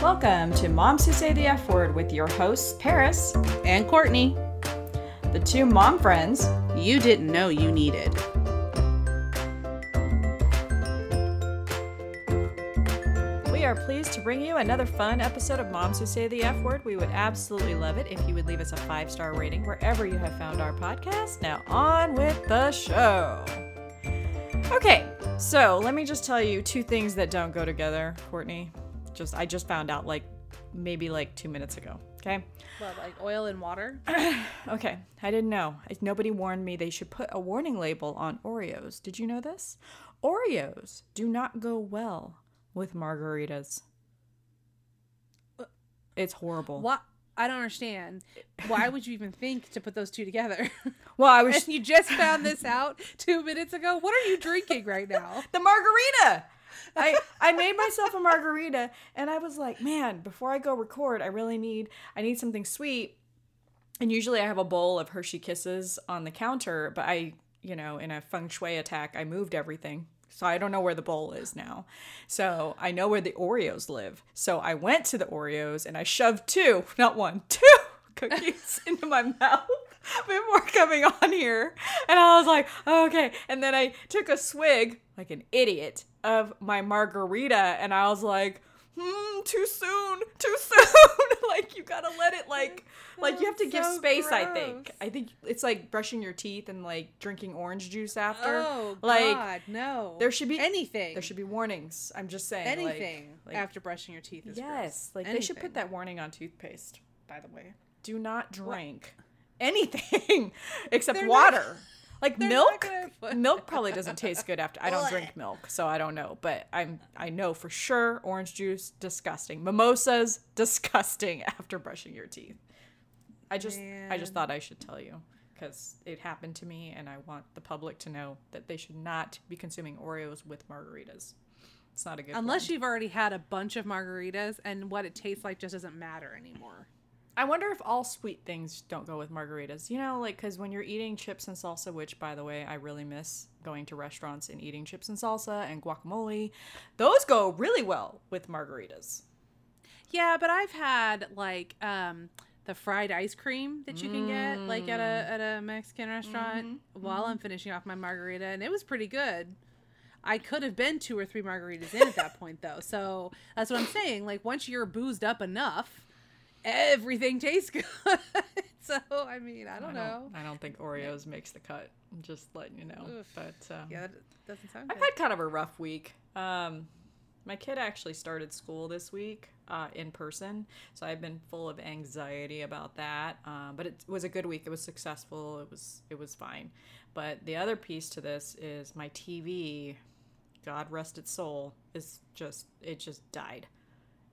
Welcome to Moms Who Say the F Word with your hosts, Paris, and Courtney, the two mom friends you didn't know you needed. We are pleased to bring you another fun episode of Moms Who Say the F Word. We would absolutely love it if you would leave us a five star rating wherever you have found our podcast. Now, on with the show. Okay, so let me just tell you two things that don't go together, Courtney. Just I just found out like maybe like two minutes ago. Okay. Well, like oil and water. okay, I didn't know. Nobody warned me they should put a warning label on Oreos. Did you know this? Oreos do not go well with margaritas. Uh, it's horrible. What? I don't understand. Why would you even think to put those two together? Well, I was. and you just found this out two minutes ago. What are you drinking right now? the margarita. I I made myself a margarita and I was like, man, before I go record, I really need I need something sweet. And usually I have a bowl of Hershey Kisses on the counter, but I, you know, in a feng shui attack, I moved everything. So I don't know where the bowl is now. So I know where the Oreos live. So I went to the Oreos and I shoved two, not one, two cookies into my mouth before coming on here. And I was like, okay. And then I took a swig, like an idiot, of my margarita. And I was like, hmm, too soon, too soon. like, you gotta let it, like, like you have to give so space, I think. I think it's like brushing your teeth and, like, drinking orange juice after. Oh like, God, no. there should be anything. There should be warnings. I'm just saying. anything like, after brushing your teeth. Is Yes, gross. like they should put that warning on toothpaste. By the way, do not drink anything except They're not- water. Like they're milk. not gonna put- Milk probably doesn't taste good after. I don't drink milk, so I don't know. But I'm I know for sure orange juice disgusting. Mimosas disgusting after brushing your teeth. I just I just thought I should tell you because it happened to me, and I want the public to know that they should not be consuming Oreos with margaritas. It's not a good. Unless you've already had a bunch of margaritas and what it tastes like just doesn't matter anymore. I wonder if all sweet things don't go with margaritas. You know, like because when you're eating chips and salsa, which by the way I really miss going to restaurants and eating chips and salsa and guacamole, those go really well with margaritas. Yeah, but I've had like um the fried ice cream that you can get like at a mm. at a Mexican restaurant mm-hmm, while mm-hmm. I'm finishing off my margarita and it was pretty good. I could have been two or three margaritas in at that point though. So that's what I'm saying. Like once you're boozed up enough, everything tastes good. so I mean, I don't, know. I don't think Oreos makes the cut. I'm just letting you know. Oof. But um, Yeah, that doesn't sound I've had kind of a rough week. Um, my kid actually started school this week uh, in person, so I've been full of anxiety about that. Um, but it was a good week. It was successful. It was it was fine. But the other piece to this is my TV. God rest its soul. Is just it just died.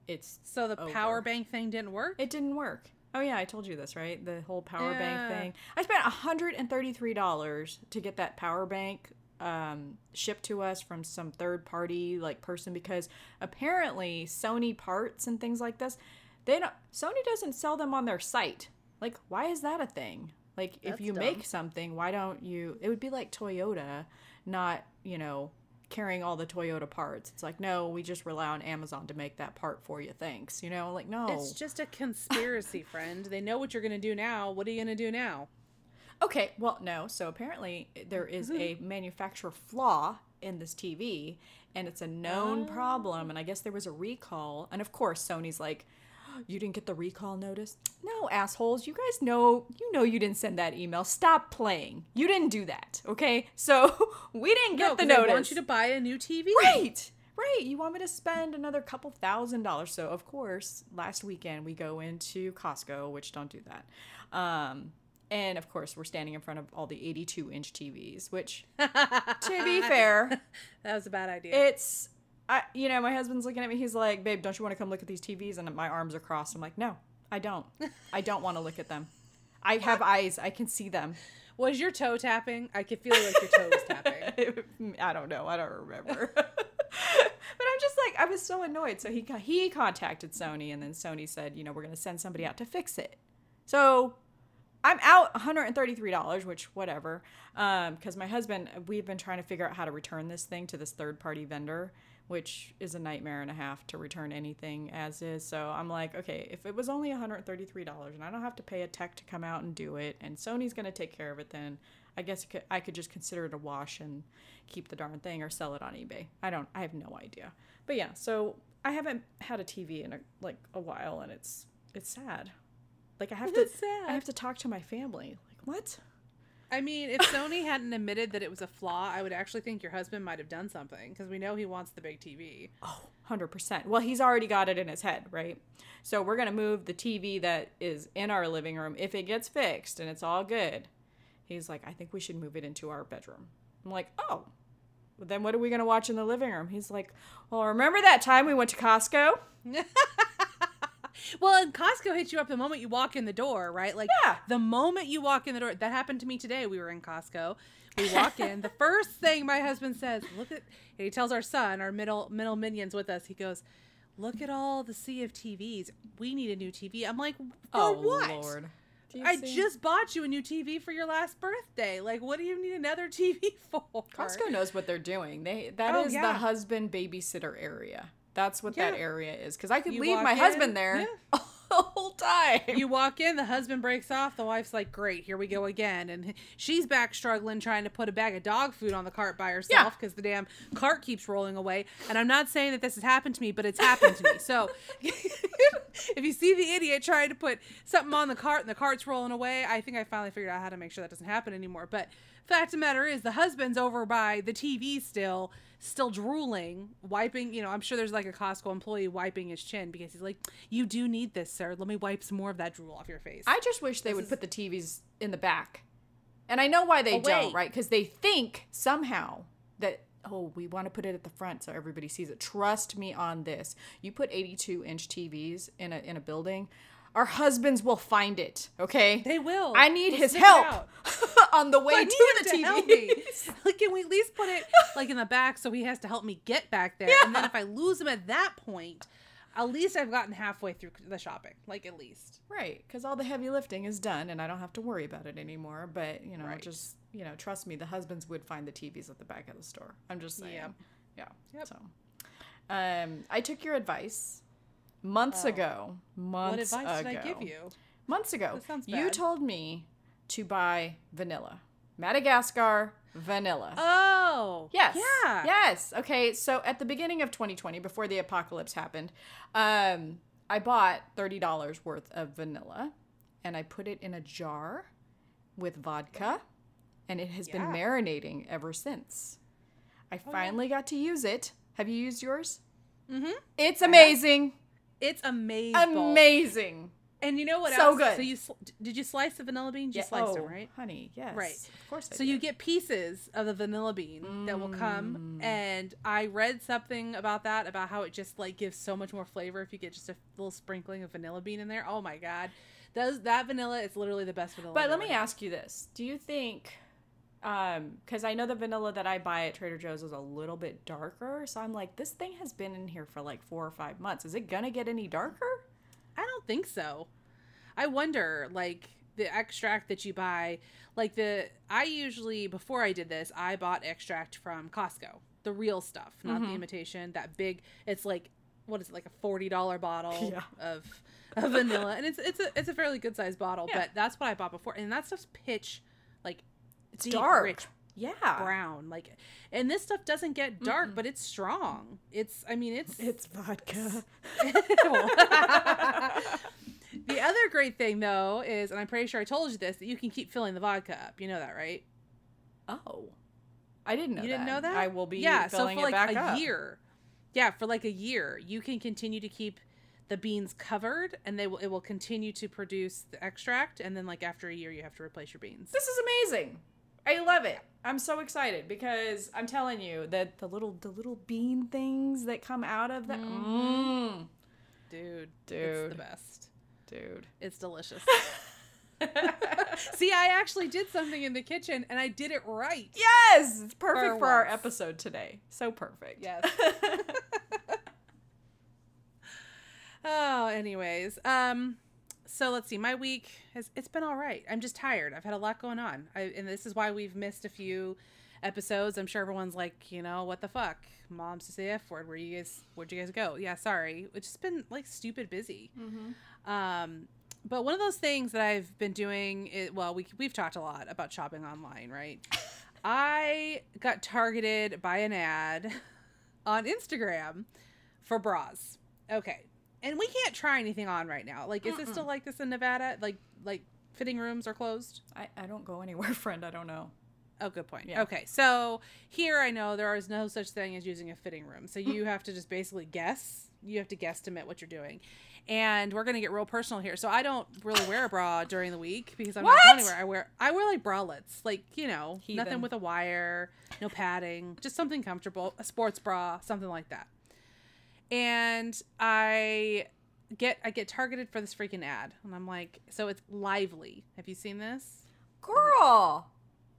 It's So the over. power bank thing didn't work? it didn't work. Oh yeah, I told you this, right? The whole power Yeah. bank thing. I spent $133 to get that power bank um, shipped to us from some third party like person because apparently Sony parts and things like this, they don't Sony doesn't sell them on their site. Like why is that a thing? Like if you dumb. make something, why don't you it would be like Toyota not, you know, carrying all the Toyota parts. It's like, no, we just rely on Amazon to make that part for you. Thanks. You know, like no. It's just a conspiracy, friend. They know what you're going to do now. What are you going to do now? Okay, well, no. So apparently eh, there is a mm-hmm. manufacturer flaw in this TV, and it's a known oh. problem. And I guess there was a recall. And of course, Sony's like, "You didn't get the recall notice? No, assholes. You guys know. You know you didn't send that email. Stop playing. You didn't do that. Okay. So we didn't get No, the notice. want you to buy a new TV. Right. Right. You want me to spend another couple thousand dollars. So, of course, last weekend we go into Costco, which don't do that. Um, and of course, we're standing in front of all the 82 inch TVs, which, to be fair, That was a bad idea. it's, I, you know, my husband's looking at me. He's like, babe, don't you want to come look at these TVs? And my arms are crossed. I'm like, no, I don't. I don't want to look at them. I have eyes. I can see them. was your toe tapping? I could feel like your toe was tapping. I don't know. I don't remember. but I'm just like, I was so annoyed. So he he contacted Sony, and then Sony said, you know, we're gonna send somebody out to fix it. So I'm out $133, which whatever. Um, because my husband, we've been trying to figure out how to return this thing to this third party vendor, which is a nightmare and a half to return anything as is. So I'm like, okay, if it was only $133 and I don't have to pay a tech to come out and do it, and Sony's going to take care of it, then I guess could, I could just consider it a wash and keep the darn thing or sell it on eBay. I don't, I have no idea. But yeah, so I haven't had a TV in a, like a while, and it's it's sad. Like I have to, It's sad. I have to talk to my family. Like what? I mean, if Sony hadn't admitted that it was a flaw, I would actually think your husband might have done something because we know he wants the big TV. Oh, 100%. Well, he's already got it in his head, right? So we're going to move the TV that is in our living room. If it gets fixed and it's all good, he's like, I think we should move it into our bedroom. I'm like, oh, well, then what are we going to watch in the living room? He's like, well, remember that time we went to Costco? Well, and Costco hits you up the moment you walk in the door, right? Like Yeah. the moment you walk in the door. That happened to me today. We were in Costco. We walk in. the first thing my husband says, "Look at," and he tells our son, our middle middle minions with us. He goes, "Look at all the sea of TVs. We need a new TV." I'm like, "For oh, what?" Oh, Lord. I see? just bought you a new TV for your last birthday. Like, what do you need another TV for? Costco knows what they're doing. They that oh, is Oh, the yeah. husband babysitter area. That's what that area is. Because I could You leave my in, husband there yeah. the whole time. You walk in, the husband breaks off, the wife's like, "Great, here we go again," and she's back struggling trying to put a bag of dog food on the cart by herself because the damn cart keeps rolling away. And I'm not saying that this has happened to me, but it's happened to me. So if you see the idiot trying to put something on the cart and the cart's rolling away, I think I finally figured out how to make sure that doesn't happen anymore. But fact of the matter is, the husband's over by the TV still. Still drooling, wiping. You know, I'm sure there's like a Costco employee wiping his chin because he's like, "You do need this, sir. Let me wipe some more of that drool off your face." I just wish they This would is- put the TVs in the back. And I know why they Away. don't, right? Because they think somehow that, oh, we want to put it at the front so everybody sees it. Trust me on this. You put 82 inch TVs in a, in a building, our husbands will find it, okay? They will. I need We'll his help on the way to the. TV. Like, can we at least put it like in the back so he has to help me get back there? Yeah. And then if I lose him at that point, at least I've gotten halfway through the shopping. Like at least. Right, because all the heavy lifting is done and I don't have to worry about it anymore. But, you know, Right. just, you know, trust me, the husbands would find the TVs at the back of the store. I'm just saying. Yeah. Yeah. Yep. So, um, I took your advice months Oh. ago. Months what advice ago. did I give you? Months ago. You told me to buy vanilla. Madagascar vanilla. Oh. Yes. Yeah. Yes. Okay. So at the beginning of 2020, before the apocalypse happened, um, I bought thirty dollars worth of vanilla, and I put it in a jar with vodka, and it has been Yeah. Oh, marinating ever since. I finally got to use it. Have you used yours? Mm-hmm. It's amazing. It's amazing. Amazing. And you know what So else? good. So you sl- did you slice the vanilla beans? You Yeah, sliced oh, them, right? honey? Yes. Right. Of course. I So you get pieces of the vanilla bean that will come, Mm. and I read something about that about how it just like gives so much more flavor if you get just a little sprinkling of vanilla bean in there. Oh my god, those that vanilla is literally the best vanilla. But let me ask you this: Do you think, um, because I know the vanilla that I buy at Trader Joe's is a little bit darker, so I'm like, this thing has been in here for like four or five months. Is it gonna get any darker? I don't think so. I wonder, like the extract that you buy, like the I usually before I did this, I bought extract from Costco, the real stuff, not Mm-hmm. the imitation. That big, it's like what is it, like a forty dollar bottle Yeah. of of vanilla, and it's it's a it's a fairly good sized bottle, Yeah. but that's what I bought before, and that stuff's pitch, deep, dark. rich Yeah. brown, like, and this stuff doesn't get dark, but it's strong. It's I mean it's It's vodka. the other great thing though is, and I'm pretty sure I told you this, that you can keep filling the vodka up. You know that, right? Oh, I didn't know. you didn't know that? I will be yeah. So filling for like back a up. year, yeah, for like a year, you can continue to keep the beans covered, and they will it will continue to produce the extract, and then like after a year, you have to replace your beans. This is amazing. I love it. I'm so excited because I'm telling you that the little the little bean things that come out of that. Mm, Dude, it's Dude. the best. dude. It's delicious. See, I actually did something in the kitchen, and I did it right. Yes, it's perfect For for our episode today. So perfect. Yes. oh, anyways, um, so let's see. My week has it's been all right. I'm just tired. I've had a lot going on, I, and this is why we've missed a few episodes, I'm sure everyone's like, you know, what the fuck? Mom's to say F word. Where you guys, where'd you guys go? Yeah, sorry. It's just been like stupid busy. Um, but one of those things that I've been doing, is, well, we, we've talked a lot about shopping online, right? I got targeted by an ad on Instagram for bras. Okay. And we can't try anything on right now. Like, is it still like this in Nevada? Like, like fitting rooms are closed? I, I don't go anywhere, friend. I don't know. Oh, good point. Yeah. Okay, so here I know there is no such thing as using a fitting room. So you have to just basically guess. You have to guesstimate what you're doing. And we're gonna get real personal here. So I don't really wear a bra during the week because I'm not What? going anywhere. I wear I wear like bralettes, like you know, Heathen. nothing with a wire, no padding, just something comfortable, a sports bra, something like that. And I get I get targeted for this freaking ad, and I'm like, so it's Lively. Have you seen this? Girl,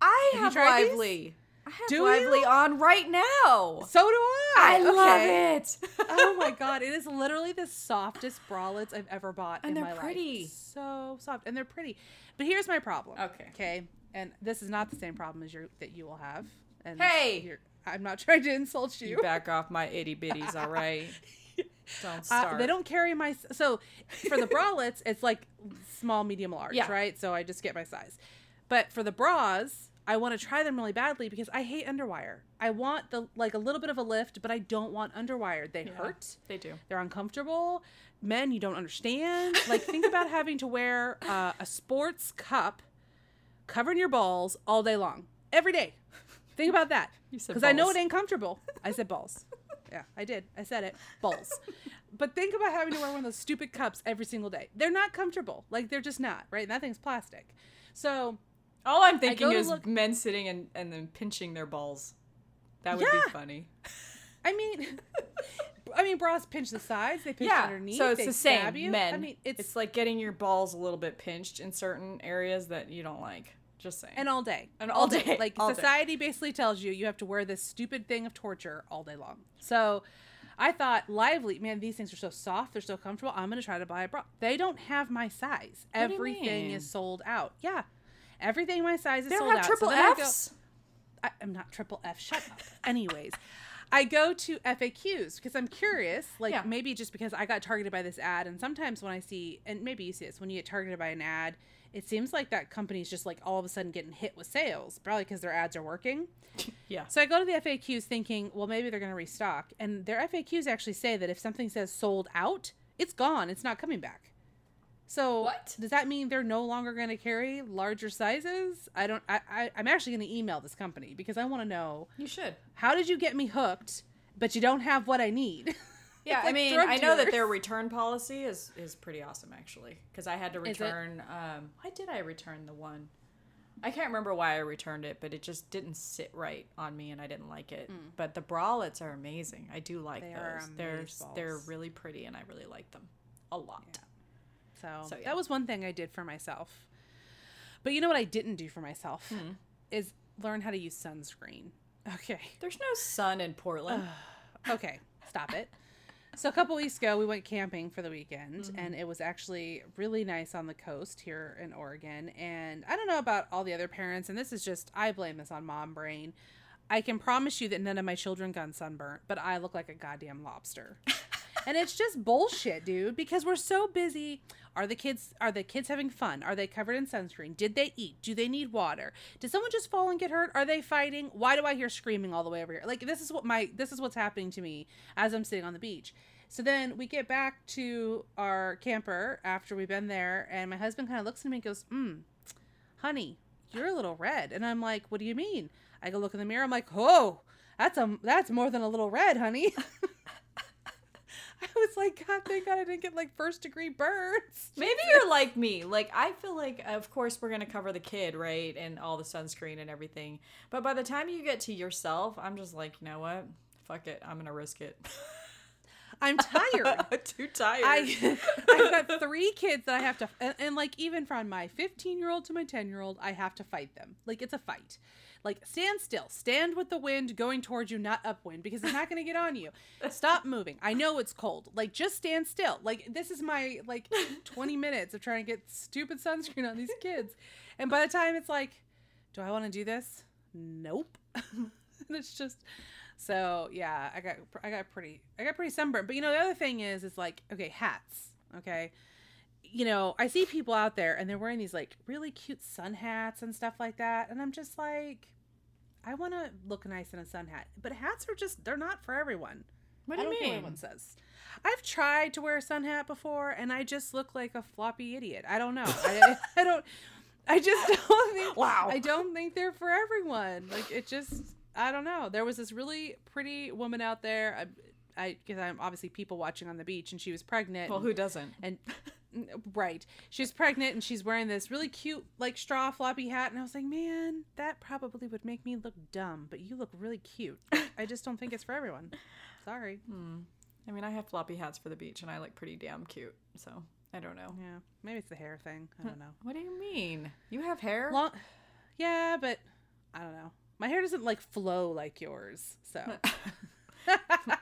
I Have have, tried these? Lively. I have Do Lively you? on right now. So do I. I Okay. love it. oh my god, it is literally the softest bralettes I've ever bought And in they're my pretty. life. So soft, and they're pretty. But here's my problem. Okay. Okay, and this is not the same problem as your that you will have. And Hey! I'm not trying to insult you. You back off my itty bitties, all right? Don't Uh, start. they don't carry my so for the bralettes it's like small medium large Yeah. right so i just get my size but for the bras i want to try them really badly because i hate underwire i want the like a little bit of a lift but i don't want underwire they Yeah, hurt They do. they're uncomfortable men you don't understand like think about having to wear uh, a sports cup covering your balls all day long every day think about that You said because i know it ain't comfortable i said balls yeah i did i said it balls but think about having to wear one of those stupid cups every single day they're not comfortable like they're just not right and that thing's plastic so All I'm thinking is look- men sitting and, and then pinching their balls. That would Yeah. be funny. i mean i mean bras pinch the sides they pinch yeah. underneath so it's they the same. you. Men. i mean it's, it's like getting your balls a little bit pinched in certain areas that you don't like. Just saying. and all day And all day, like all day. society basically tells you you have to wear this stupid thing of torture all day long so i thought lively man these things are so soft they're so comfortable i'm gonna try to buy a bra they don't have my size What everything is sold out yeah everything my size is they don't sold have out triple so then I go- F's. I, I'm not triple F. Shut up. Anyways, I go to FAQs because I'm curious. Like Yeah. maybe just because I got targeted by this ad, and sometimes when I see, and maybe you see this, when you get targeted by an ad, it seems like that company's just like all of a sudden getting hit with sales, probably because their ads are working. Yeah. So I go to the FAQs thinking, well, maybe they're going to restock, and their FAQs actually say that if something says sold out, it's gone. It's not coming back. So What? does that mean they're no longer going to carry larger sizes? I don't. I, I I'm actually going to email this company because I want to know You should. how did you get me hooked, but you don't have what I need. Yeah, It's I mean, I know that their return policy is is pretty awesome actually, because I had to return. Um, why did I return the one? I can't remember why I returned it, but it just didn't sit right on me, and I didn't like it. But the bralettes are amazing. I do like Mm. They those. they're they're really pretty, and I really like them a lot. So, So, yeah. that was one thing I did for myself. But you know what I didn't do for myself Hmm. is learn how to use sunscreen. Okay. There's no sun in Portland. Okay, stop it. So a couple weeks ago, we went camping for the weekend, Mm-hmm. and it was actually really nice on the coast here in Oregon. And I don't know about all the other parents, and this is just I blame this on mom brain. I can promise you that none of my children got sunburnt, but I look like a goddamn lobster. and it's just bullshit, dude, because we're so busy. Are the kids are the kids having fun? Are they covered in sunscreen? Did they eat? Do they need water? Did someone just fall and get hurt? Are they fighting? Why do I hear screaming all the way over here? Like this is what my this is what's happening to me as I'm sitting on the beach. So then we get back to our camper after we've been there and my husband kind of looks at me and goes, "Hmm, honey, you're a little red." And I'm like, "What do you mean?" I go look in the mirror. I'm like, "Oh, that's a that's more than a little red, honey." I was like, God, thank God I didn't get like first degree burns. Maybe you're like me. Like I feel like of course we're going to cover the kid, right? And all the sunscreen and everything. But by the time you get to yourself, I'm just like, you know what? Fuck it. I'm going to risk it. I'm tired. Too tired. I I've got three kids that I have to and, and like even from my 15 year old to my 10 year old, I have to fight them. Like it's a fight. Like stand still, stand with the wind going towards you, not upwind, because it's not going to get on you. Stop moving. I know it's cold. Like just stand still. Like this is my like 20 minutes of trying to get stupid sunscreen on these kids, and by the time it's like, do I want to do this? Nope. it's just so yeah. I got I got pretty I got pretty sunburned. But you know the other thing is is like okay hats. Okay, you know I see people out there and they're wearing these like really cute sun hats and stuff like that, and I'm just like, I want to look nice in a sun hat, but hats are just they're not for everyone. What do I you don't care what mean? Everyone says. I've tried to wear a sun hat before, and I just look like a floppy idiot. I don't know. I, I don't. I just don't think. Wow. I don't think they're for everyone. Like it just. I don't know. There was this really pretty woman out there. I, I, because I'm obviously people watching on the beach, and she was pregnant. Well, and- who doesn't? and right She's pregnant and she's wearing this really cute like straw floppy hat and i was like man that probably would make me look dumb but you look really cute i just don't think it's for everyone sorry hmm. I mean, I have floppy hats for the beach, and I look pretty damn cute. So I don't know. yeah maybe it's the hair thing i don't know What do you mean? You have hair? long yeah but i don't know my hair doesn't like flow like yours so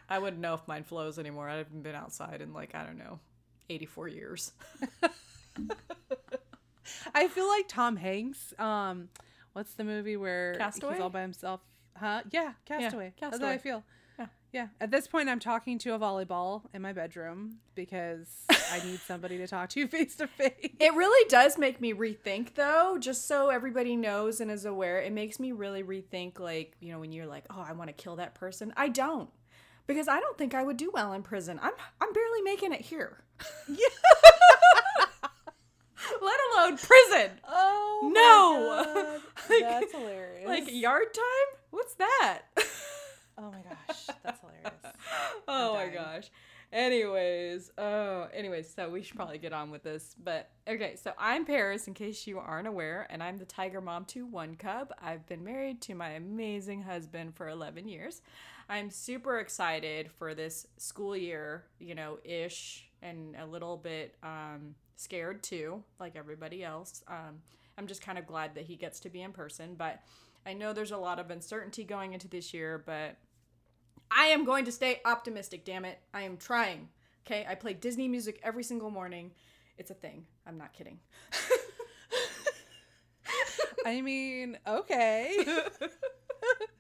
I wouldn't know if mine flows anymore. I haven't been outside in like I don't know, eighty-four years. i feel like tom hanks um what's the movie where Castaway? he's all by himself huh yeah castaway Castaway. that's how i feel Yeah. Yeah. At this point, I'm talking to a volleyball in my bedroom because I need somebody to talk to face to face. It really does make me rethink, though, just so everybody knows and is aware. It makes me really rethink, like, you know, when you're like, oh, I want to kill that person. I don't. Because I don't think I would do well in prison. I'm I'm barely making it here. Let alone prison. Oh No. God. That's hilarious. Like yard time? What's that? oh my gosh, that's hilarious. oh my gosh. Anyways, oh, anyways, so we should probably get on with this. But okay, so I'm Paris, in case you aren't aware, and I'm the Tiger Mom to One Cub. I've been married to my amazing husband for 11 years. I'm super excited for this school year, you know, ish, and a little bit um, scared too, like everybody else. Um, I'm just kind of glad that he gets to be in person, but I know there's a lot of uncertainty going into this year, but I am going to stay optimistic, damn it. I am trying. Okay, I play Disney music every single morning. It's a thing. I'm not kidding. I mean, okay.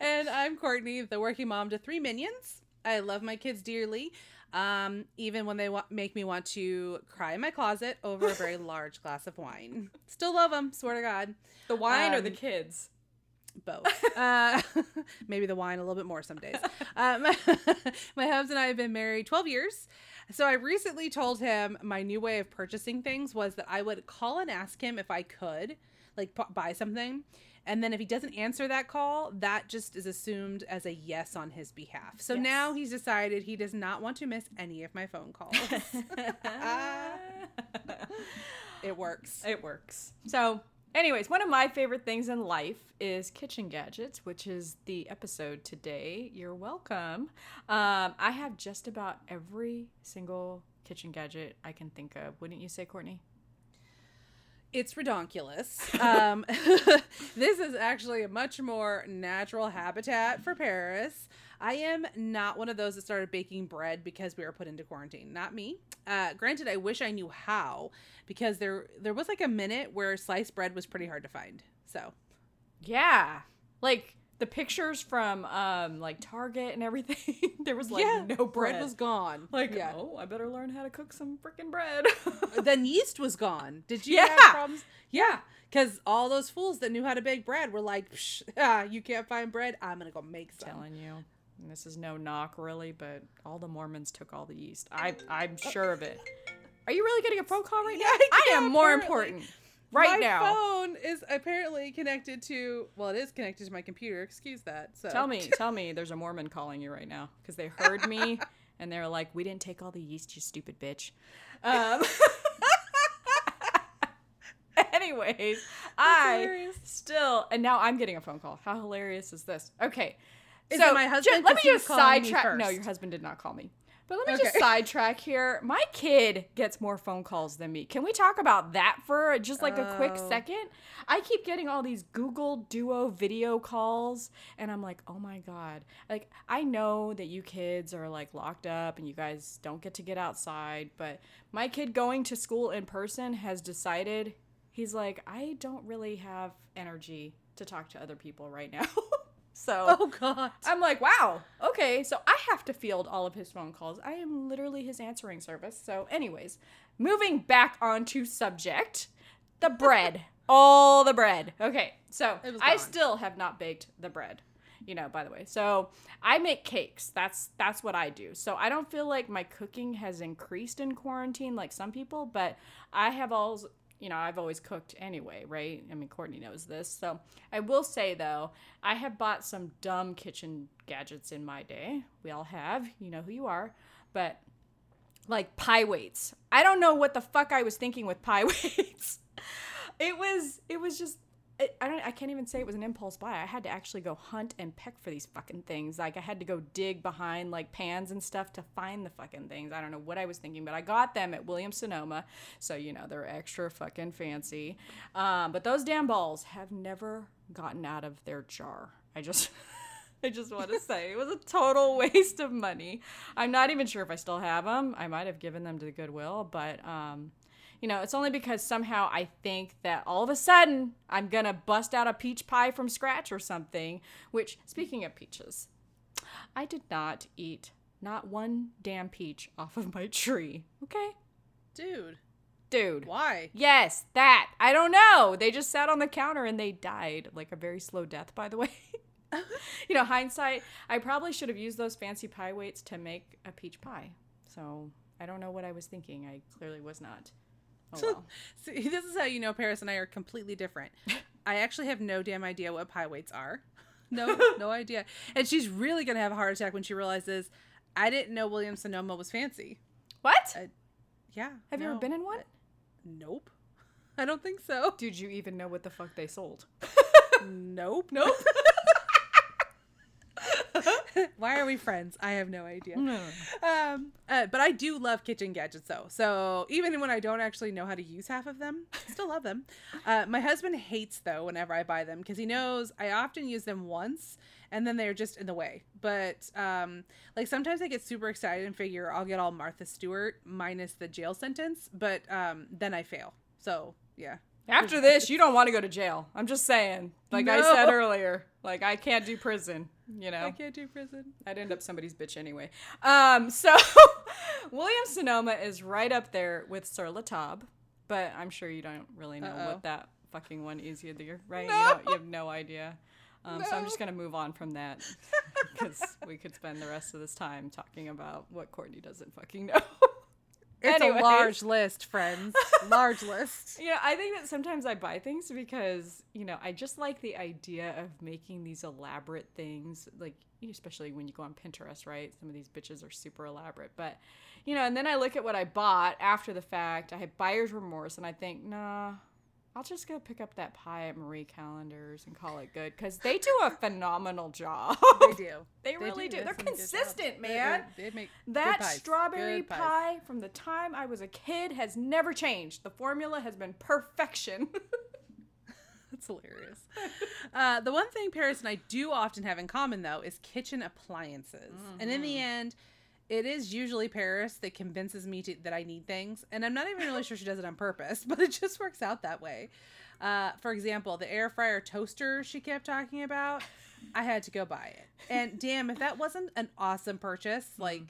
and I'm Courtney, the working mom to three minions. I love my kids dearly, um, even when they wa- make me want to cry in my closet over a very large glass of wine. Still love them, swear to God. The wine or Um, the kids? both. Uh, maybe the wine a little bit more some days. Um, my husband and I have been married 12 years. So I recently told him my new way of purchasing things was that I would call and ask him if I could, like, p- buy something. And then if he doesn't answer that call, that just is assumed as a yes on his behalf. So Yes. now he's decided he does not want to miss any of my phone calls. it works. it works. So, anyways, one of my favorite things in life is kitchen gadgets, which is the episode today. You're welcome. Um, I have just about every single kitchen gadget I can think of. Wouldn't you say, Courtney? It's redonkulous. Um, this is actually a much more natural habitat for Paris. I am not one of those that started baking bread because we were put into quarantine. Not me. Uh, granted, I wish I knew how because there there was like a minute where sliced bread was pretty hard to find. So Yeah. Like the pictures from um like Target and everything. there was like yeah, no bread. bread was gone. like, yeah, oh, I better learn how to cook some freaking bread. then yeast was gone. Did you Yeah. have problems? Yeah, because all those fools that knew how to bake bread were like, Psh, ah, "You can't find bread. I'm gonna go make some." telling you. And this is no knock really, but all the Mormons took all the yeast. I I'm sure of it. Are you really getting a phone call right Yeah, now? I yeah, am more apparently. important right now. my now. phone is apparently connected to well it is connected to my computer excuse that so Tell me, tell me there's a Mormon calling you right now because they heard me and they're like, "We didn't take all the yeast, you stupid bitch." Um Anyways, I hilarious. still and now I'm getting a phone call. How hilarious is this? Okay. Is it my husband? let me just sidetrack. No, your husband did not call me. But let me just sidetrack here. My kid gets more phone calls than me. Can we talk about that for just like a quick Oh. second? I keep getting all these Google Duo video calls, and I'm like, oh my God. Like, I know that you kids are like locked up and you guys don't get to get outside, but my kid going to school in person has decided, he's like, I don't really have energy to talk to other people right now. So Oh God. I'm like, wow, okay. So I have to field all of his phone calls. I am literally his answering service. So, anyways, moving back onto subject the bread. all the bread. Okay, so I still have not baked the bread. You know, by the way. So I make cakes. That's that's what I do. So I don't feel like my cooking has increased in quarantine like some people, but I have always you know, I've always cooked anyway, right? I mean, Courtney knows this. So I will say, though, I have bought some dumb kitchen gadgets in my day. We all have. You know who you are. But like pie weights. I don't know what the fuck I was thinking with pie weights. it was, it was just. It, I don't. I can't even say it was an impulse buy. I had to actually go hunt and peck for these fucking things. Like I had to go dig behind like pans and stuff to find the fucking things. I don't know what I was thinking, but I got them at Williams Sonoma, so you know they're extra fucking fancy. Um, but those damn balls have never gotten out of their jar. I just. I just want to say it was a total waste of money. I'm not even sure if I still have them. I might have given them to the Goodwill, but um, you know, it's only because somehow I think that all of a sudden I'm gonna bust out a peach pie from scratch or something. Which, speaking of peaches, I did not eat not one damn peach off of my tree. Okay, Dude. dude. Why? Yes, that. I don't know. They just sat on the counter and they died. Like a very slow death, by the way. you know, hindsight, I probably should have used those fancy pie weights to make a peach pie. So I don't know what I was thinking. I clearly was not. Oh well. See, this is how you know Paris and I are completely different. I actually have no damn idea what pie weights are. No, no idea. And she's really gonna have a heart attack when she realizes I didn't know William Sonoma was fancy. what? I- Yeah. have you ever been in one? Nope. I don't think so. Did you even know what the fuck they sold? Nope. Nope. Why are we friends? I have no idea. no. Um, uh, but I do love kitchen gadgets though. So even when I don't actually know how to use half of them, I still love them. Uh, my husband hates though whenever I buy them because he knows I often use them once and then they're just in the way. But um, like sometimes I get super excited and figure I'll get all Martha Stewart minus the jail sentence, but um, then I fail. So yeah. After this, you don't want to go to jail. I'm just saying. Like I said earlier, like I can't do prison. You know. I can't do prison. I'd end up somebody's bitch anyway. Um, so William Sonoma is right up there with Sur La Table, but I'm sure you don't really know Uh-oh. what that fucking one is either, right? No. You, you have no idea. Um, So I'm just gonna move on from that because we could spend the rest of this time talking about what Courtney doesn't fucking know. It's Anyways. a large list, friends. large list. You know, I think that sometimes I buy things because, you know, I just like the idea of making these elaborate things, like, especially when you go on Pinterest, right? Some of these bitches are super elaborate. But, you know, and then I look at what I bought after the fact. I have buyer's remorse, and I think, nah, I'll just go pick up that pie at Marie Callender's and call it good because they do a phenomenal job. They do. They really do. They They're some good jobs. consistent, man. They, they make That strawberry pie from the time I was a kid has never changed. The formula has been perfection. That's hilarious. Uh, the one thing Paris and I do often have in common, though, is kitchen appliances. And in Mm-hmm. the end, it is usually Paris that convinces me to, that I need things. And I'm not even really sure she does it on purpose, but it just works out that way. Uh, for example, the air fryer toaster she kept talking about, I had to go buy it. And damn, if that wasn't an awesome purchase, Mm-hmm. like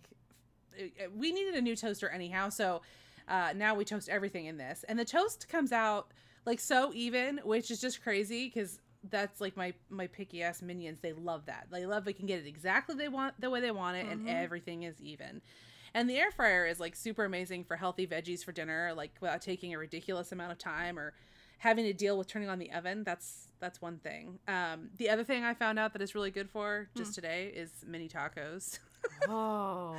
uh, we needed a new toaster anyhow. So uh, now we toast everything in this. And the toast comes out like so even, which is just crazy because that's like my my picky ass minions. They love that. They love they can get it exactly they want the way they want it, and everything is even. And the air fryer is like super amazing for healthy veggies for dinner, like without taking a ridiculous amount of time or having to deal with turning on the oven. That's that's one thing. Um, the other thing I found out that is really good for just today is mini tacos. oh.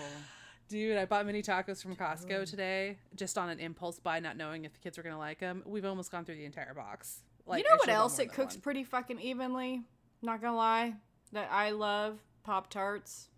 Dude, I bought mini tacos from Costco today, just on an impulse buy, not knowing if the kids were gonna like them. We've almost gone through the entire box. Like, you know what else it cooks one. pretty fucking evenly? Not gonna lie. That I love Pop Tarts.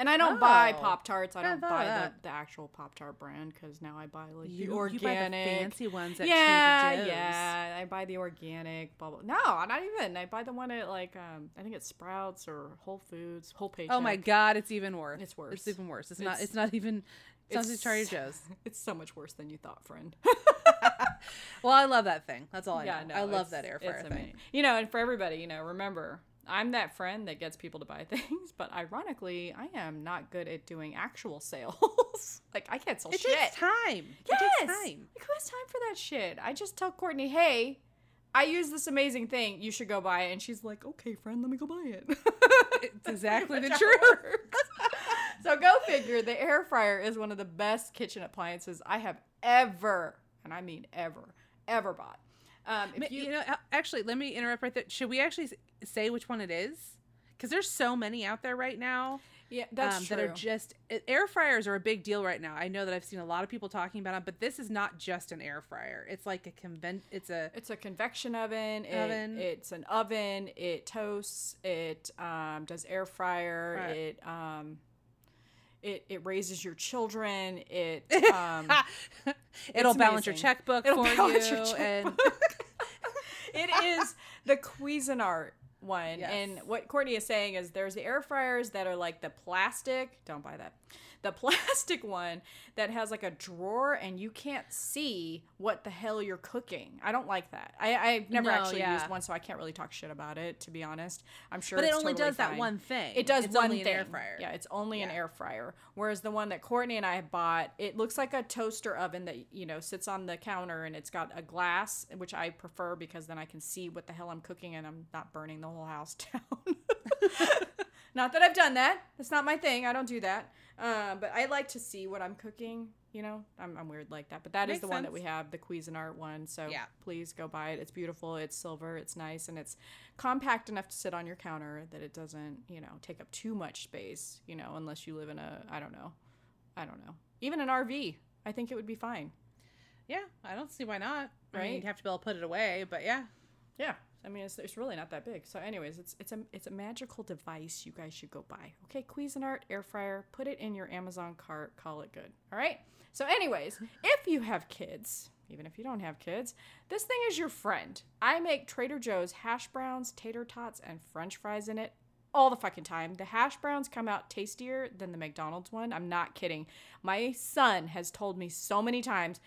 And I don't buy Oh. Pop Tarts. I don't buy the, the actual Pop Tart brand because now I buy like You, the organic. buy the fancy ones at yeah, Trader Joe's. yeah. I buy the organic. Blah, blah. No, not even. I buy the one at like um, I think it's Sprouts or Whole Foods. Whole Paycheck. Oh my god, it's even worse. It's worse. It's even worse. It's, not. It's- It's not even. It's it's- Trader Joe's. It's so much worse than you thought, friend. Well, I love that thing. That's all I yeah, know. no, I love that air fryer thing. You know, and for everybody, you know, remember, I'm that friend that gets people to buy things, but ironically, I am not good at doing actual sales. like I can't sell It shit. takes time. Yes. It takes time. Like who has time for that shit? I just tell Courtney, hey, I use this amazing thing. You should go buy it. And she's like, okay, friend, let me go buy it. It's exactly the truth. how it works. so go figure. The air fryer is one of the best kitchen appliances I have ever, and I mean ever, ever bought. Um, if You, you, know, actually, let me interrupt right there. Should we actually say which one it is? Because there's so many out there right now yeah, that's um, true. that are just air fryers are a big deal right now. I know that I've seen a lot of people talking about them, but this is not just an air fryer. It's like a convent. It's a It's a convection oven. It, Oven. It's an oven. It toasts. It um, does air fryer. Right. It um, it it raises your children. It um, it'll balance your checkbook It'll for balance you, your and it is the Cuisinart one. Yes. And what Courtney is saying is there's the air fryers that are like the plastic. Don't buy that. The plastic one that has like a drawer and you can't see what the hell you're cooking. I don't like that. I, I've never No, actually yeah. used one, so I can't really talk shit about it, to be honest. I'm sure but it only totally does that one thing. It does it's one only thing. an air fryer. Yeah, it's only an air fryer. Whereas the one that Courtney and I have bought, it looks like a toaster oven that you know sits on the counter, and it's got a glass, which I prefer because then I can see what the hell I'm cooking, and I'm not burning the whole house down. not that I've done that. That's not my thing. I don't do that. Um, but I like to see what I'm cooking. You know, I'm, I'm weird like that. But that is Makes the one that we have, the Cuisinart one. So Yeah. please go buy it. It's beautiful. It's silver. It's nice, and it's compact enough to sit on your counter that it doesn't, you know, take up too much space. You know, unless you live in a, I don't know, I don't know, even an RV. I think it would be fine. Yeah, I don't see why not. I mean, Right? you'd have to be able to put it away, but yeah. Yeah. I mean, it's, it's really not that big. So, anyways, it's it's a it's a magical device you guys should go buy. Okay, Cuisinart air fryer. Put it in your Amazon cart. Call it good. All right. So, anyways, if you have kids, even if you don't have kids, this thing is your friend. I make Trader Joe's hash browns, tater tots, and French fries in it all the fucking time. The hash browns come out tastier than the McDonald's one. I'm not kidding. My son has told me so many times,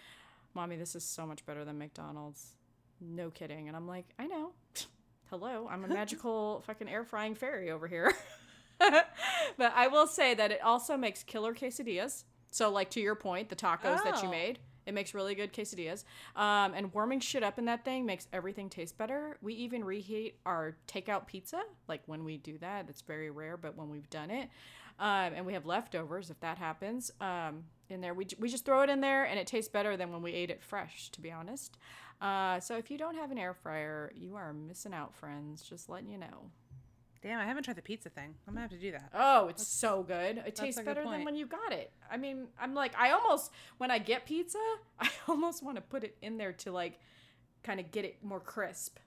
"Mommy, this is so much better than McDonald's." No kidding. And I'm like, I know. Hello, I'm a magical fucking air frying fairy over here. but I will say that it also makes killer quesadillas. So, like to your point, the tacos that you Oh. made, it makes really good quesadillas. Um, and warming shit up in that thing makes everything taste better. We even reheat our takeout pizza. Like when we do that, it's very rare, but when we've done it, um, and we have leftovers, if that happens, um, in there, we, we just throw it in there and it tastes better than when we ate it fresh, to be honest. Uh, so if you don't have an air fryer, you are missing out, friends. Just letting you know. Damn, I haven't tried the pizza thing. I'm gonna have to do that. Oh, it's so good. It tastes better than when you got it. I mean, I'm like, I almost, when I get pizza, I almost want to put it in there to like kind of get it more crisp.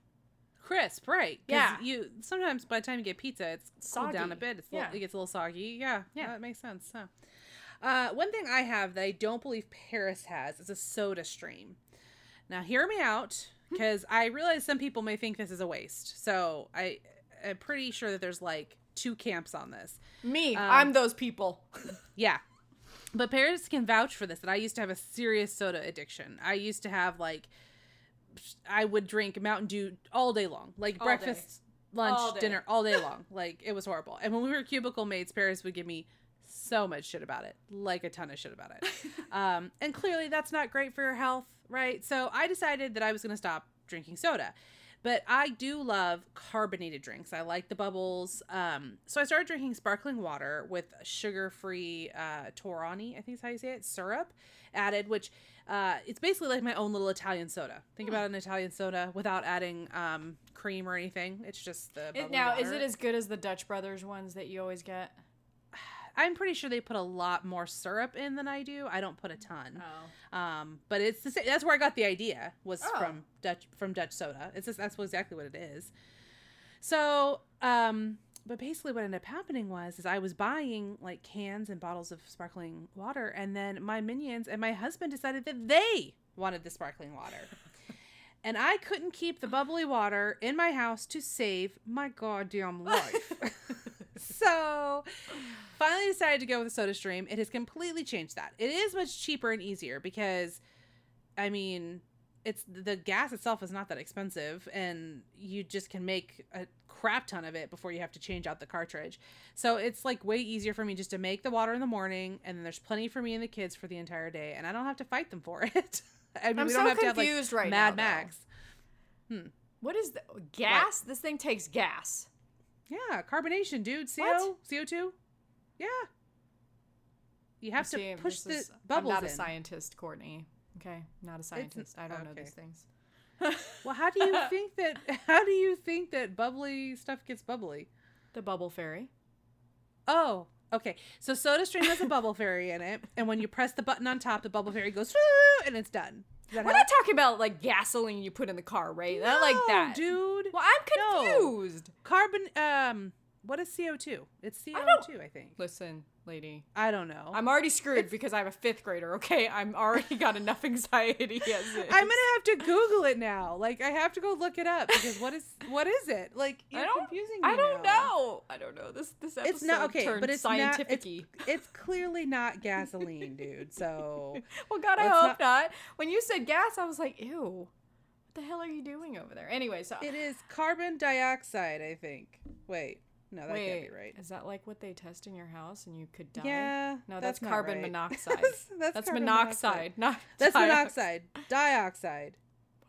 Crisp, right? Yeah. You sometimes by the time you get pizza, it's cooled down a bit. It's little, Yeah. it gets a little soggy. Yeah, Yeah. that makes sense. So, uh, one thing I have that I don't believe Paris has is a Soda Stream. Now, hear me out, Hmm. because I realize some people may think this is a waste. So I, I'm pretty sure that there's like two camps on this. Me, Um, I'm those people. Yeah. But Paris can vouch for this that I used to have a serious soda addiction. I used to have like I would drink Mountain Dew all day long. Like All day. breakfast, lunch, All dinner, all day long. Like it was horrible. And when we were cubicle mates, Paris would give me so much shit about it. Like a ton of shit about it. um, and clearly that's not great for your health, right? So I decided that I was gonna stop drinking soda. But I do love carbonated drinks. I like the bubbles. Um, so I started drinking sparkling water with sugar-free uh, Torani, I think is how you say it, syrup added, which uh, it's basically like my own little Italian soda. Think about an Italian soda without adding um, cream or anything. It's just the It, now, is it as good as the Dutch Brothers ones that you always get? I'm pretty sure they put a lot more syrup in than I do. I don't put a ton. Oh. Um, but it's the same. That's where I got the idea was Oh. from Dutch from Dutch soda. It's just that's exactly what it is. So, um, but basically, what ended up happening was is I was buying like cans and bottles of sparkling water, and then my minions and my husband decided that they wanted the sparkling water. And I couldn't keep the bubbly water in my house to save my goddamn life. so finally decided to go with the soda stream. It has completely changed that. It is much cheaper and easier because I mean it's the gas itself is not that expensive and you just can make a crap ton of it before you have to change out the cartridge. So it's like way easier for me just to make the water in the morning and then there's plenty for me and the kids for the entire day and I don't have to fight them for it. I mean, I'm we so don't have to have, like, confused right Mad now, though. Max. Hmm. What is the gas? This thing takes gas. Yeah, carbonation, dude. CO, What? CO2. Yeah. You have to push this the is- bubbles I'm not a scientist, Courtney. Okay, not a scientist. I don't know okay. these things. Well, how do you think that? How do you think that bubbly stuff gets bubbly? The bubble fairy. Oh, okay. So SodaStream has a bubble fairy in it, and when you press the button on top, the bubble fairy goes and it's done. We're not talking about like gasoline you put in the car, right? not like that, dude. Well, I'm No. confused. Carbon. Um, what is CO two? It's CO two, I think. Listen, lady, I don't know. I'm already screwed because I'm a fifth grader. Okay, I'm already got enough anxiety as is. I'm gonna have to Google it now. Like I have to go look it up because what is what is it? Like you're I don't. confusing me I don't now. know. I don't know. This this episode It's not okay, turned but it's not. It's, it's clearly not gasoline, dude. So Well, God, I hope not- not. When you said gas, I was like, ew. What the hell are you doing over there? Anyway, so it is carbon dioxide. I think. Wait, no, that wait, can't be right. is that like what they test in your house and you could die? Yeah, No, that's, not carbon right. monoxide. that's, that's, that's carbon monoxide, not That's dioxide. monoxide. Dioxide.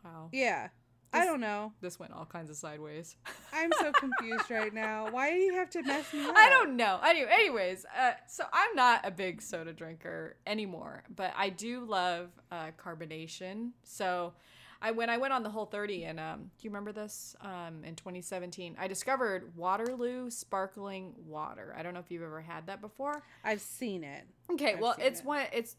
Wow, Yeah. I don't know. this went all kinds of sideways. I'm so confused right now. Why do you have to mess me up? I don't know. Anyway, anyways, uh, so I'm not a big soda drinker anymore, but I do love uh, carbonation. So, I when I went on the Whole 30, and um, do you remember this? Um, in 2017, I discovered Waterloo sparkling water. I don't know if you've ever had that before. I've seen it. Okay, I've well, it's it. one. It's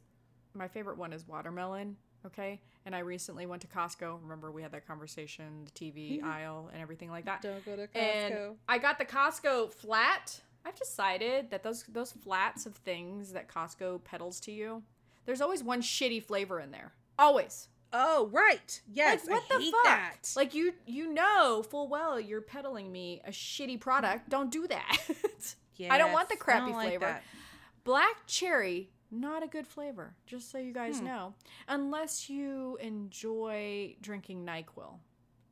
my favorite one is watermelon. Okay, and I recently went to Costco. Remember we had that conversation, the TV aisle and everything like that. Don't go to Costco. And I got the Costco flat. I've decided that those those flats of things that Costco peddles to you, there's always one shitty flavor in there. Always. Oh, right. Yes. like what I the hate fuck? that. Like you you know full well you're peddling me a shitty product. Don't do that. I don't want the crappy like flavor. that. Black cherry, not a good flavor, just so you guys Hmm. know. Unless you enjoy drinking NyQuil.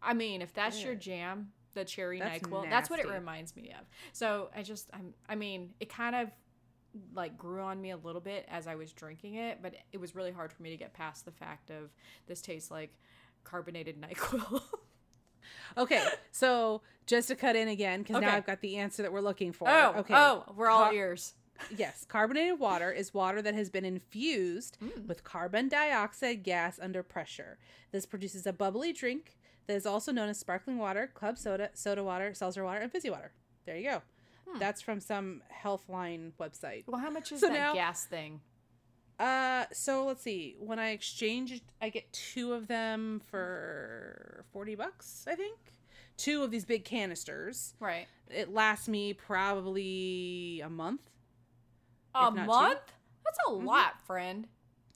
I mean, if that's your jam, the cherry That's NyQuil, that's what it reminds me of. So I just, I'm, I mean, it kind of like grew on me a little bit as I was drinking it, but it was really hard for me to get past the fact of this tastes like carbonated NyQuil. Okay, so just to cut in again, because Okay. now I've got the answer that we're looking for. oh, okay. oh, we're all Car- ears. Yes, carbonated water is water that has been infused Mm. with carbon dioxide gas under pressure. This produces a bubbly drink that is also known as sparkling water, club soda, soda water, seltzer water, and fizzy water. There you go. Hmm. That's from some Healthline website. Well, how much is So that now- gas thing? Uh, so let's see. When I exchange, I get two of them for forty bucks. I think two of these big canisters. Right. It lasts me probably a month. A not two. month? That's a Mhm. lot, friend.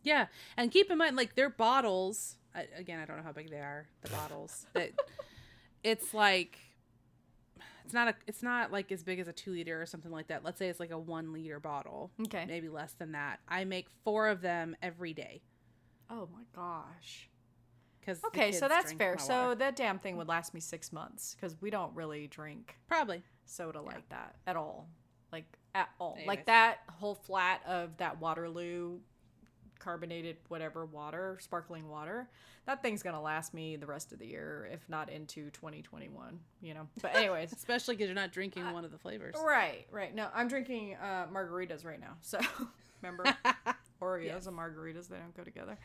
Yeah, and keep in mind, like their bottles. I, again, I don't know how big they are. The bottles. that it's like it's not a. It's not like as big as a two liter or something like that. Let's say it's like a one liter bottle, Okay. maybe less than that. I make four of them every day Oh my gosh. because Okay, so that's fair. So that damn thing would last me six months because we don't really drink probably soda like that at all. Like at all. Anyways. Like that whole flat of that Waterloo carbonated whatever water, sparkling water. That thing's gonna last me the rest of the year, if not into 2021. You know. But anyways. especially because you're not drinking one of the flavors. Right, right. No, I'm drinking uh, margaritas right now. So remember Oreos Yes. and margaritas, they don't go together.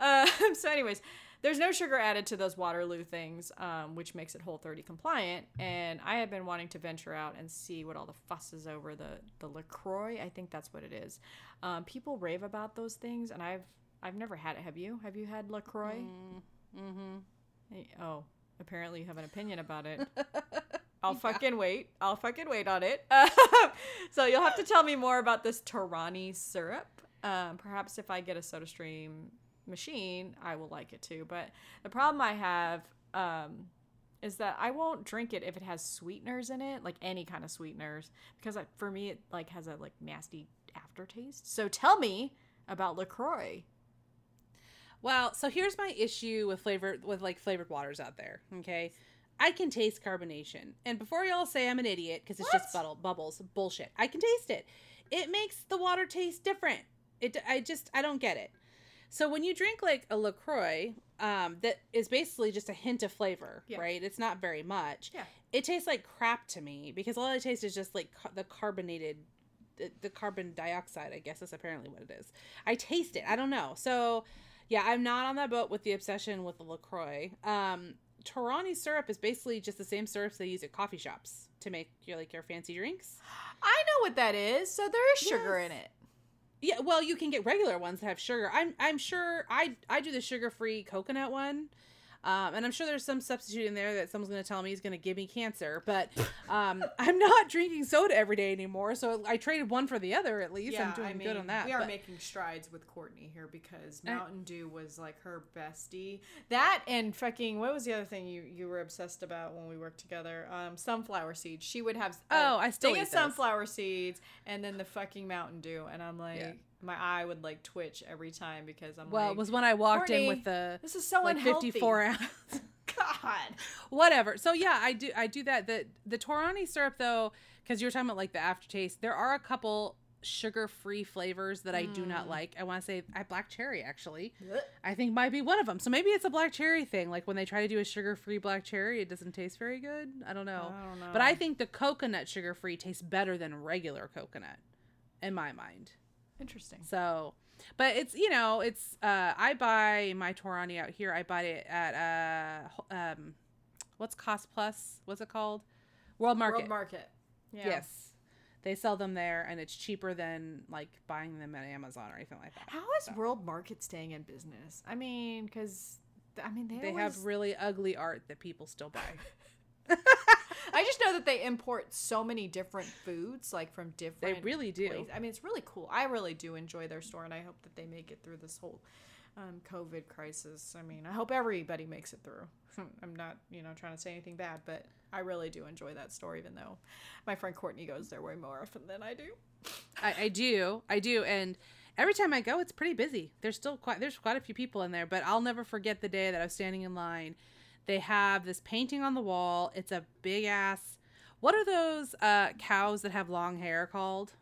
Uh, so, anyways, there's no sugar added to those Waterloo things, um, which makes it Whole 30 compliant. And I have been wanting to venture out and see what all the fuss is over the the Lacroix. I think that's what it is. Um, people rave about those things, and I've I've never had it. Have you? Have you had Lacroix? mm-hmm. Eh, Oh, apparently you have an opinion about it. I'll fucking wait. I'll fucking wait on it. so you'll have to tell me more about this Torani syrup. Um, perhaps if I get a SodaStream machine, I will like it too. But the problem I have um, is that I won't drink it if it has sweeteners in it, like any kind of sweeteners, because I, for me it like has a like nasty aftertaste. So tell me about Lacroix. Well, so here's my issue with flavor with like flavored waters out there. Okay, I can taste carbonation, and before y'all say I'm an idiot because it's just bubble, bubbles, bullshit. I can taste it. It makes the water taste different. It. I just I don't get it. So when you drink like a Lacroix, um, that is basically just a hint of flavor, Yeah. right? It's not very much. Yeah. It tastes like crap to me because all I taste is just like ca- the carbonated, the, the carbon dioxide. I guess is apparently what it is. I taste it. I don't know. So, yeah, I'm not on that boat with the obsession with the Lacroix. Um, Torani syrup is basically just the same syrups they use at coffee shops to make your like your fancy drinks. I know what that is. So there is sugar Yes. in it. Yeah, well, you can get regular ones that have sugar. I'm I'm sure I I do the sugar free coconut one, um, and I'm sure there's some substitute in there that someone's going to tell me is going to give me cancer. But um, I'm not drinking soda every day anymore, so I traded one for the other. At least I'm doing good on that. We are but- making strides with Courtney here because I- Mountain Dew was like her bestie. That and fucking what was the other thing you you were obsessed about when we worked together? Um, sunflower seeds. She would have a Oh, I still eat sunflower seeds and then the fucking Mountain Dew, and I'm like. Yeah. My eye would like twitch every time because I'm well, like, it was when I walked in with the this is so like unhealthy. 54 ounce. God. whatever. So yeah, I do I do that. The the Torani syrup though, because you were talking about like the aftertaste, there are a couple sugar free flavors that I do not Mm. like. I want to say I black cherry actually. I think might be one of them. So maybe it's a black cherry thing. Like when they try to do a sugar free black cherry, it doesn't taste very good. I don't know. I don't know. But I think the coconut sugar free tastes better than regular coconut, in my mind. Interesting. So, but it's you know it's uh I buy my Torani out here. I bought it at uh um what's Cost Plus? What's it called? World Market. World market. Yeah. Yes. They sell them there and it's cheaper than like buying them at Amazon or anything like that. How is So. World Market staying in business? I mean, because I mean they, They always, have really ugly art that people still buy. I just know that they import so many different foods, like from different. They really do. places. I mean, it's really cool. I really do enjoy their store, and I hope that they make it through this whole um, COVID crisis. I mean, I hope everybody makes it through. I'm not, you know, trying to say anything bad, but I really do enjoy that store, even though my friend Courtney goes there way more often than I do. I, I do, I do, and every time I go, it's pretty busy. There's still quite there's quite a few people in there, but I'll never forget the day that I was standing in line. They have this painting on the wall. It's a big ass. What are those uh, cows that have long hair called?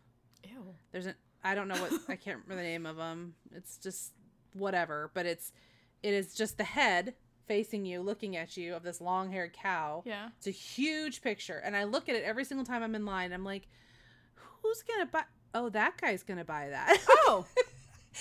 Ew. There's an I don't know what I can't remember the name of them. It's just whatever, but it's it is just the head facing you, looking at you of this long haired cow. Yeah. It's a huge picture, and I look at it every single time I'm in line. I'm like, who's gonna buy? Oh, that guy's gonna buy that. Oh.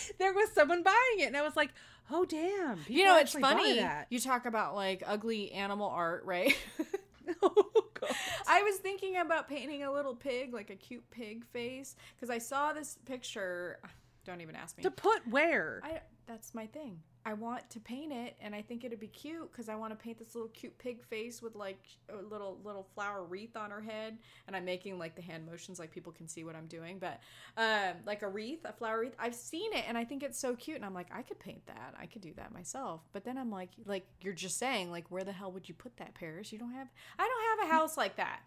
there was someone buying it, and I was like, oh damn. you know, it's people actually buy funny. That. You talk about like ugly animal art, right? oh god. I was thinking about painting a little pig, like a cute pig face, because I saw this picture. Don't even ask me. To put where? I that's my thing. I want to paint it, and I think it'd be cute because I want to paint this little cute pig face with like a little little flower wreath on her head, and I'm making like the hand motions like people can see what I'm doing, but um, like a wreath, a flower wreath. I've seen it, and I think it's so cute, and I'm like, I could paint that. I could do that myself. But then I'm like, like you're just saying, like, where the hell would you put that, Paris? You don't have. I don't have a house like that.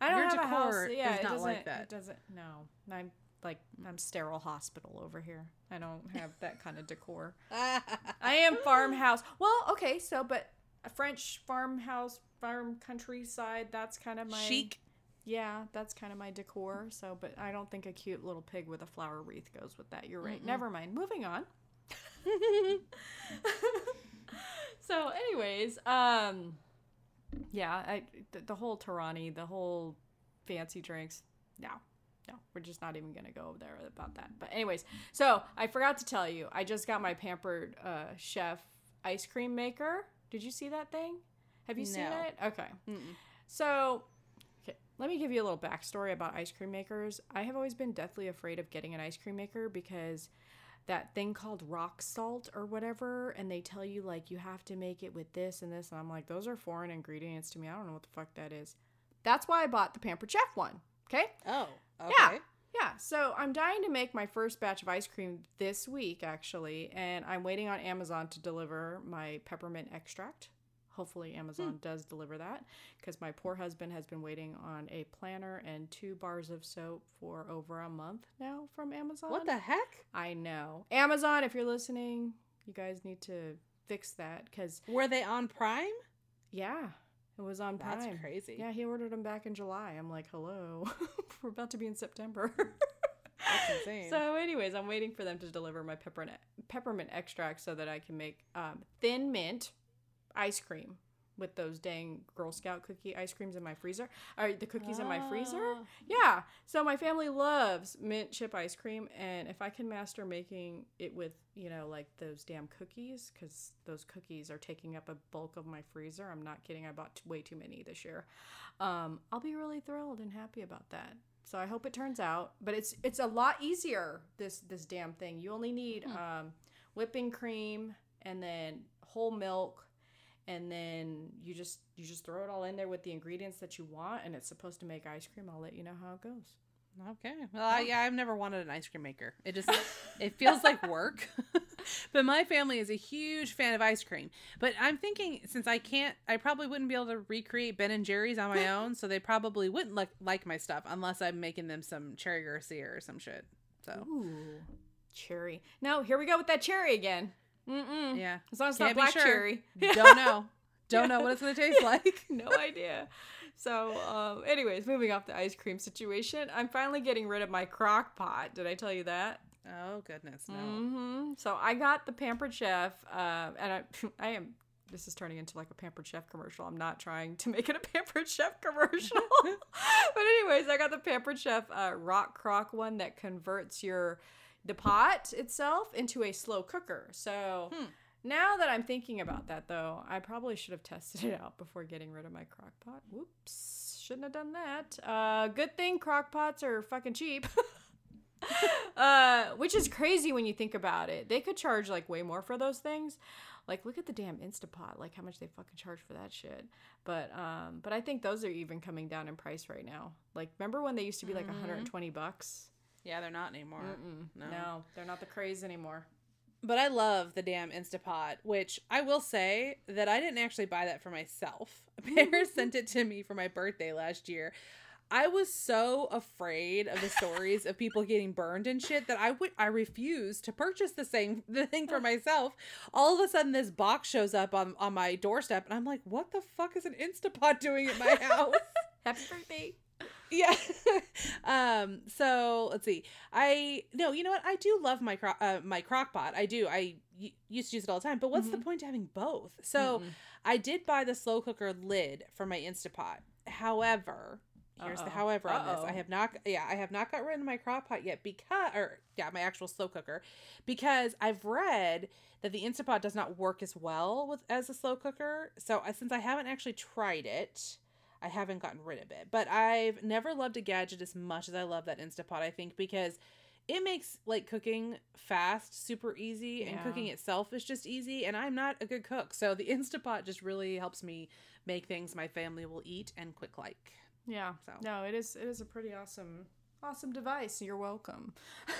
I don't Your have a house. Yeah, is it not doesn't. like that. It doesn't. No, I'm like I'm sterile hospital over here. I don't have that kind of decor. I am farmhouse. Well, okay, so but a French farmhouse, farm countryside. That's kind of my Chic. Yeah, that's kind of my decor. So, but I don't think a cute little pig with a flower wreath goes with that. You're right. Never mind. Moving on. so, anyways, um, yeah, I the, the whole Torani, the whole fancy drinks. No, no, we're just not even gonna go there about that. But anyways, so I forgot to tell you, I just got my Pampered uh, Chef ice cream maker. Did you see that thing? Have you seen it? Okay. Mm-mm. So, okay, let me give you a little backstory about ice cream makers. I have always been deathly afraid of getting an ice cream maker because that thing called rock salt or whatever, and they tell you like you have to make it with this and this, and I'm like, those are foreign ingredients to me. I don't know what the fuck that is. That's why I bought the Pampered Chef one. Okay. Oh. Okay. Yeah. Yeah, so I'm dying to make my first batch of ice cream this week, actually, and I'm waiting on Amazon to deliver my peppermint extract. Hopefully, Amazon hmm. does deliver that because my poor husband has been waiting on a planner and two bars of soap for over a month now from Amazon. What the heck? I know. Amazon, if you're listening, You guys need to fix that because Were they on Prime? yeah, it was on Prime. That's crazy. Yeah, he ordered them back in July. I'm like, hello, we're about to be in September. That's insane. So, anyways, I'm waiting for them to deliver my peppermint peppermint extract so that I can make um, thin mint ice cream with those dang Girl Scout cookie ice creams in my freezer. Or the cookies in my freezer. Ah. Yeah. So my family loves mint chip ice cream, and if I can master making it with you know like those damn cookies, because those cookies are taking up a bulk of my freezer. I'm not kidding. I bought t- way too many this year. Um, I'll be really thrilled and happy about that. So I hope it turns out. But it's it's a lot easier this this damn thing. You only need um, whipping cream and then whole milk and then you just you just throw it all in there with the ingredients that you want and it's supposed to make ice cream i'll let you know how it goes Okay. Well, I, yeah, I've never wanted an ice cream maker. It just it feels like work. but my family is a huge fan of ice cream. But I'm thinking since I can't, I probably wouldn't be able to recreate Ben and Jerry's on my own, so they probably wouldn't like like my stuff unless I'm making them some cherry Garcia or some shit. So ooh cherry no here we go with that cherry again Mm-mm. yeah, as long as it's not black sure. cherry don't know, don't know what it's gonna taste like. no idea so um anyways moving off the ice cream situation i'm finally getting rid of my crock pot did i tell you that Oh goodness, no. hmm So I got the Pampered Chef, uh, and I, I am. This is turning into like a Pampered Chef commercial. I'm not trying to make it a Pampered Chef commercial, but anyways, I got the Pampered Chef uh, Rock Crock one that converts your the pot itself into a slow cooker. So. Hmm. Now that I'm thinking about that, though, I probably should have tested it out before getting rid of my crock pot. Whoops, shouldn't have done that. Uh, good thing crock pots are fucking cheap. uh, which is crazy when you think about it. They could charge like way more for those things. Like, look at the damn Instapot, like how much they fucking charge for that shit. But um, but I think those are even coming down in price right now. Like, remember when they used to be like 120 bucks? Yeah, they're not anymore. Mm-mm. No. no, they're not the craze anymore. But I love the damn Instapot, which I will say that I didn't actually buy that for myself. Pear sent it to me for my birthday last year. I was so afraid of the stories of people getting burned and shit that I would I refused to purchase the same the thing for myself. All of a sudden this box shows up on, on my doorstep and I'm like, what the fuck is an Instapot doing at my house? Happy birthday. Yeah. Um so let's see. I no you know what? I do love my cro- uh, my crock pot. I do. I y- used to use it all the time. But what's the point to having both? So Mm-mm. i did buy the slow cooker lid for my instapot. However here's the Uh-oh. however on this. I have not yeah i have not got rid of my crock pot yet because or yeah my actual slow cooker because i've read that the instapot does not work as well with as a slow cooker. So I, since i haven't actually tried it I haven't gotten rid of it. But I've never loved a gadget as much as I love that Instapot, I think, because it makes like cooking fast super easy and cooking itself is just easy and I'm not a good cook. So the Instapot just really helps me make things my family will eat and quick like. Yeah. So. No, it is it is a pretty awesome awesome device. You're welcome.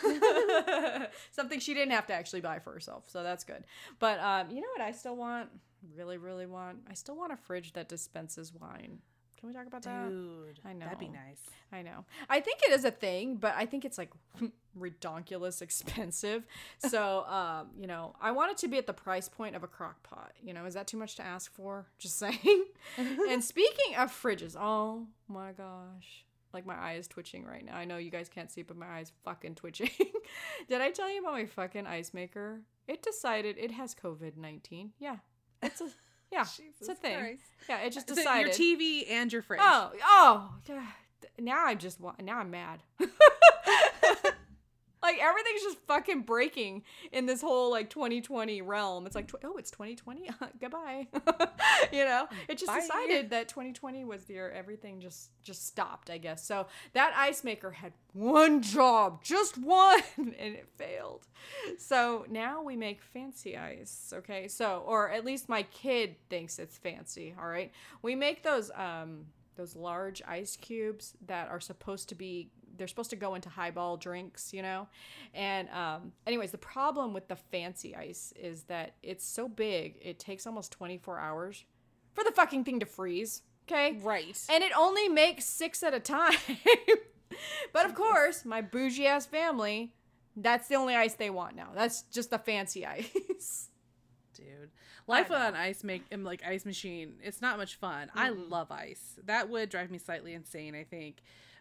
Something she didn't have to actually buy for herself, so that's good. But um, you know what I still want? Really, really want? I still want a fridge that dispenses wine. Can we talk about that? Dude, I know. That'd be nice. I know. I think it is a thing, but I think it's like redonkulous expensive. So, um, you know, I want it to be at the price point of a crock pot. You know, is that too much to ask for? Just saying. and speaking of fridges, oh my gosh. Like my eye is twitching right now. I know you guys can't see, but my eye is fucking twitching. Did I tell you about my fucking ice maker? It decided it has COVID nineteen. Yeah. It's a yeah, it's a thing. Christ. Yeah, it just So decided. your TV and your fridge. Oh, oh, yeah. now I'm just now I'm mad. like everything's just fucking breaking in this whole like 2020 realm. It's like, tw- oh, it's 2020. Goodbye. you know, it just Bye. decided that 2020 was the year everything just just stopped. I guess so. That ice maker had one job, just one, and it failed. So now we make fancy ice. Okay, so or at least my kid thinks it's fancy. All right, we make those um those large ice cubes that are supposed to be they're supposed to go into highball drinks, you know? And um anyways, the problem with the fancy ice is that it's so big, it takes almost 24 hours for the fucking thing to freeze, okay? Right. And it only makes 6 at a time. but of course, my bougie ass family, that's the only ice they want now. That's just the fancy ice. dude. Life on ice make um, like ice machine. It's not much fun. I love ice. That would drive me slightly insane. I think.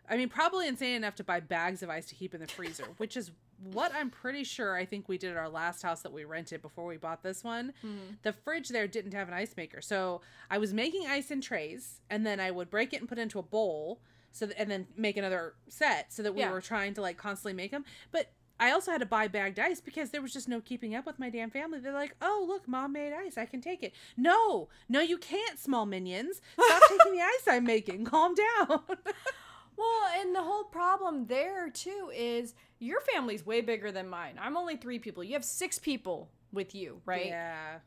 I mean, probably insane enough to buy bags of ice to keep in the freezer, which is what I'm pretty sure I think we did at our last house that we rented before we bought this one. Mm-hmm. The fridge there didn't have an ice maker, so I was making ice in trays, and then I would break it and put it into a bowl, so and then make another set, so that we Yeah. were trying to like constantly make them. But I also had to buy bagged ice because there was just no keeping up with my damn family. They're like, "Oh, look, mom made ice. I can take it." No, no, you can't, small minions. Stop taking the ice I'm making. Calm down. Well, and the whole problem there too is your family's way bigger than mine. I'm only three people. You have six people with you, right? Yeah,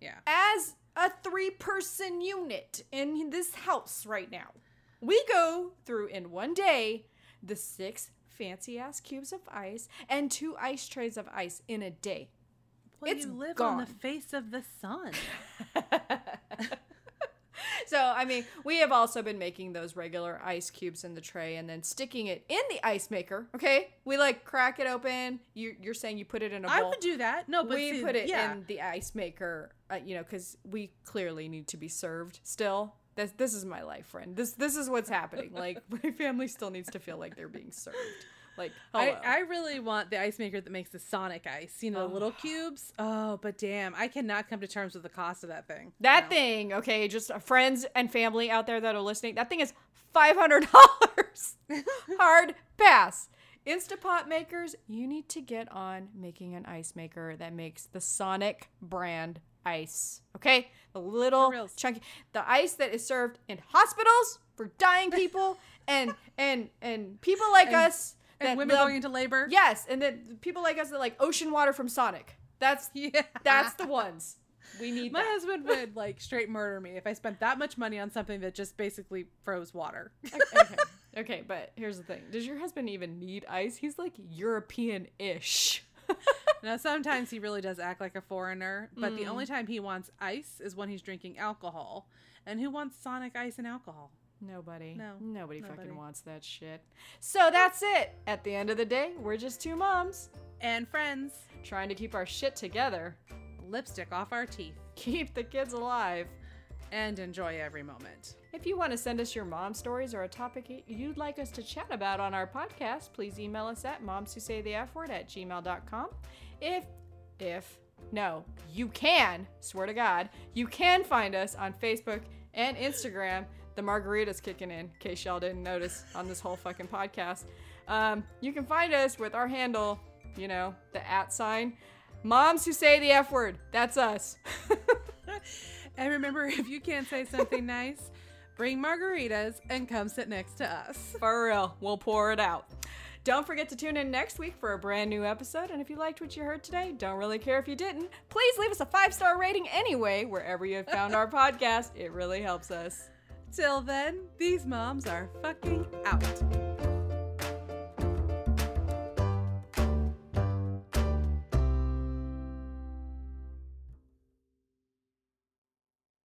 yeah. As a three person unit in this house right now, we go through in one day the six fancy ass cubes of ice and two ice trays of ice in a day. Well, It's you live on the face of the sun. So, I mean, we have also been making those regular ice cubes in the tray and then sticking it in the ice maker. Okay, we like crack it open. You, you're saying you put it in a bowl. I would do that. No, but we see, put it yeah. in the ice maker, uh, you know, because we clearly need to be served still. This, this is my life, friend. This this is what's happening. Like my family still needs to feel like they're being served. Like hello. I, I really want the ice maker that makes the Sonic ice. You know, the little cubes. Oh, but damn, I cannot come to terms with the cost of that thing. that No. thing, okay, just uh, friends and family out there that are listening. That thing is five hundred dollars. Hard pass. Instapot makers, you need to get on making an ice maker that makes the Sonic brand ice. Okay? The little chunky the ice that is served in hospitals for dying people and and and people like And- us And women love- going into labor. Yes, and then people like us that like ocean water from Sonic. That's Yeah. that's the ones. We need My that. husband would like straight murder me if I spent that much money on something that just basically froze water. okay. Okay, but here's the thing. Does your husband even need ice? He's like European-ish. now sometimes he really does act like a foreigner, but Mm. the only time he wants ice is when he's drinking alcohol. And who wants Sonic ice and alcohol? Nobody. No, Nobody, nobody. fucking wants that shit. So that's it. At the end of the day, we're just two moms And friends, trying to keep our shit together, lipstick off our teeth, keep the kids alive. and enjoy every moment. If you want to send us your mom stories or a topic you'd like us to chat about on our podcast, please email us at moms who say the F word at gmail.com. If, if, no, you can, swear to God, you can find us on Facebook and Instagram. The margarita's kicking in, in case y'all didn't notice on this whole fucking podcast. Um, you can find us with our handle, you know, the at sign. Moms who say the F word. That's us. And remember, if you can't say something nice, bring margaritas and come sit next to us. For real, we'll pour it out. Don't forget to tune in next week for a brand new episode. And if you liked what you heard today, don't really care if you didn't, please leave us a five star rating anyway, wherever you have found our podcast. It really helps us. Till then, these moms are fucking out.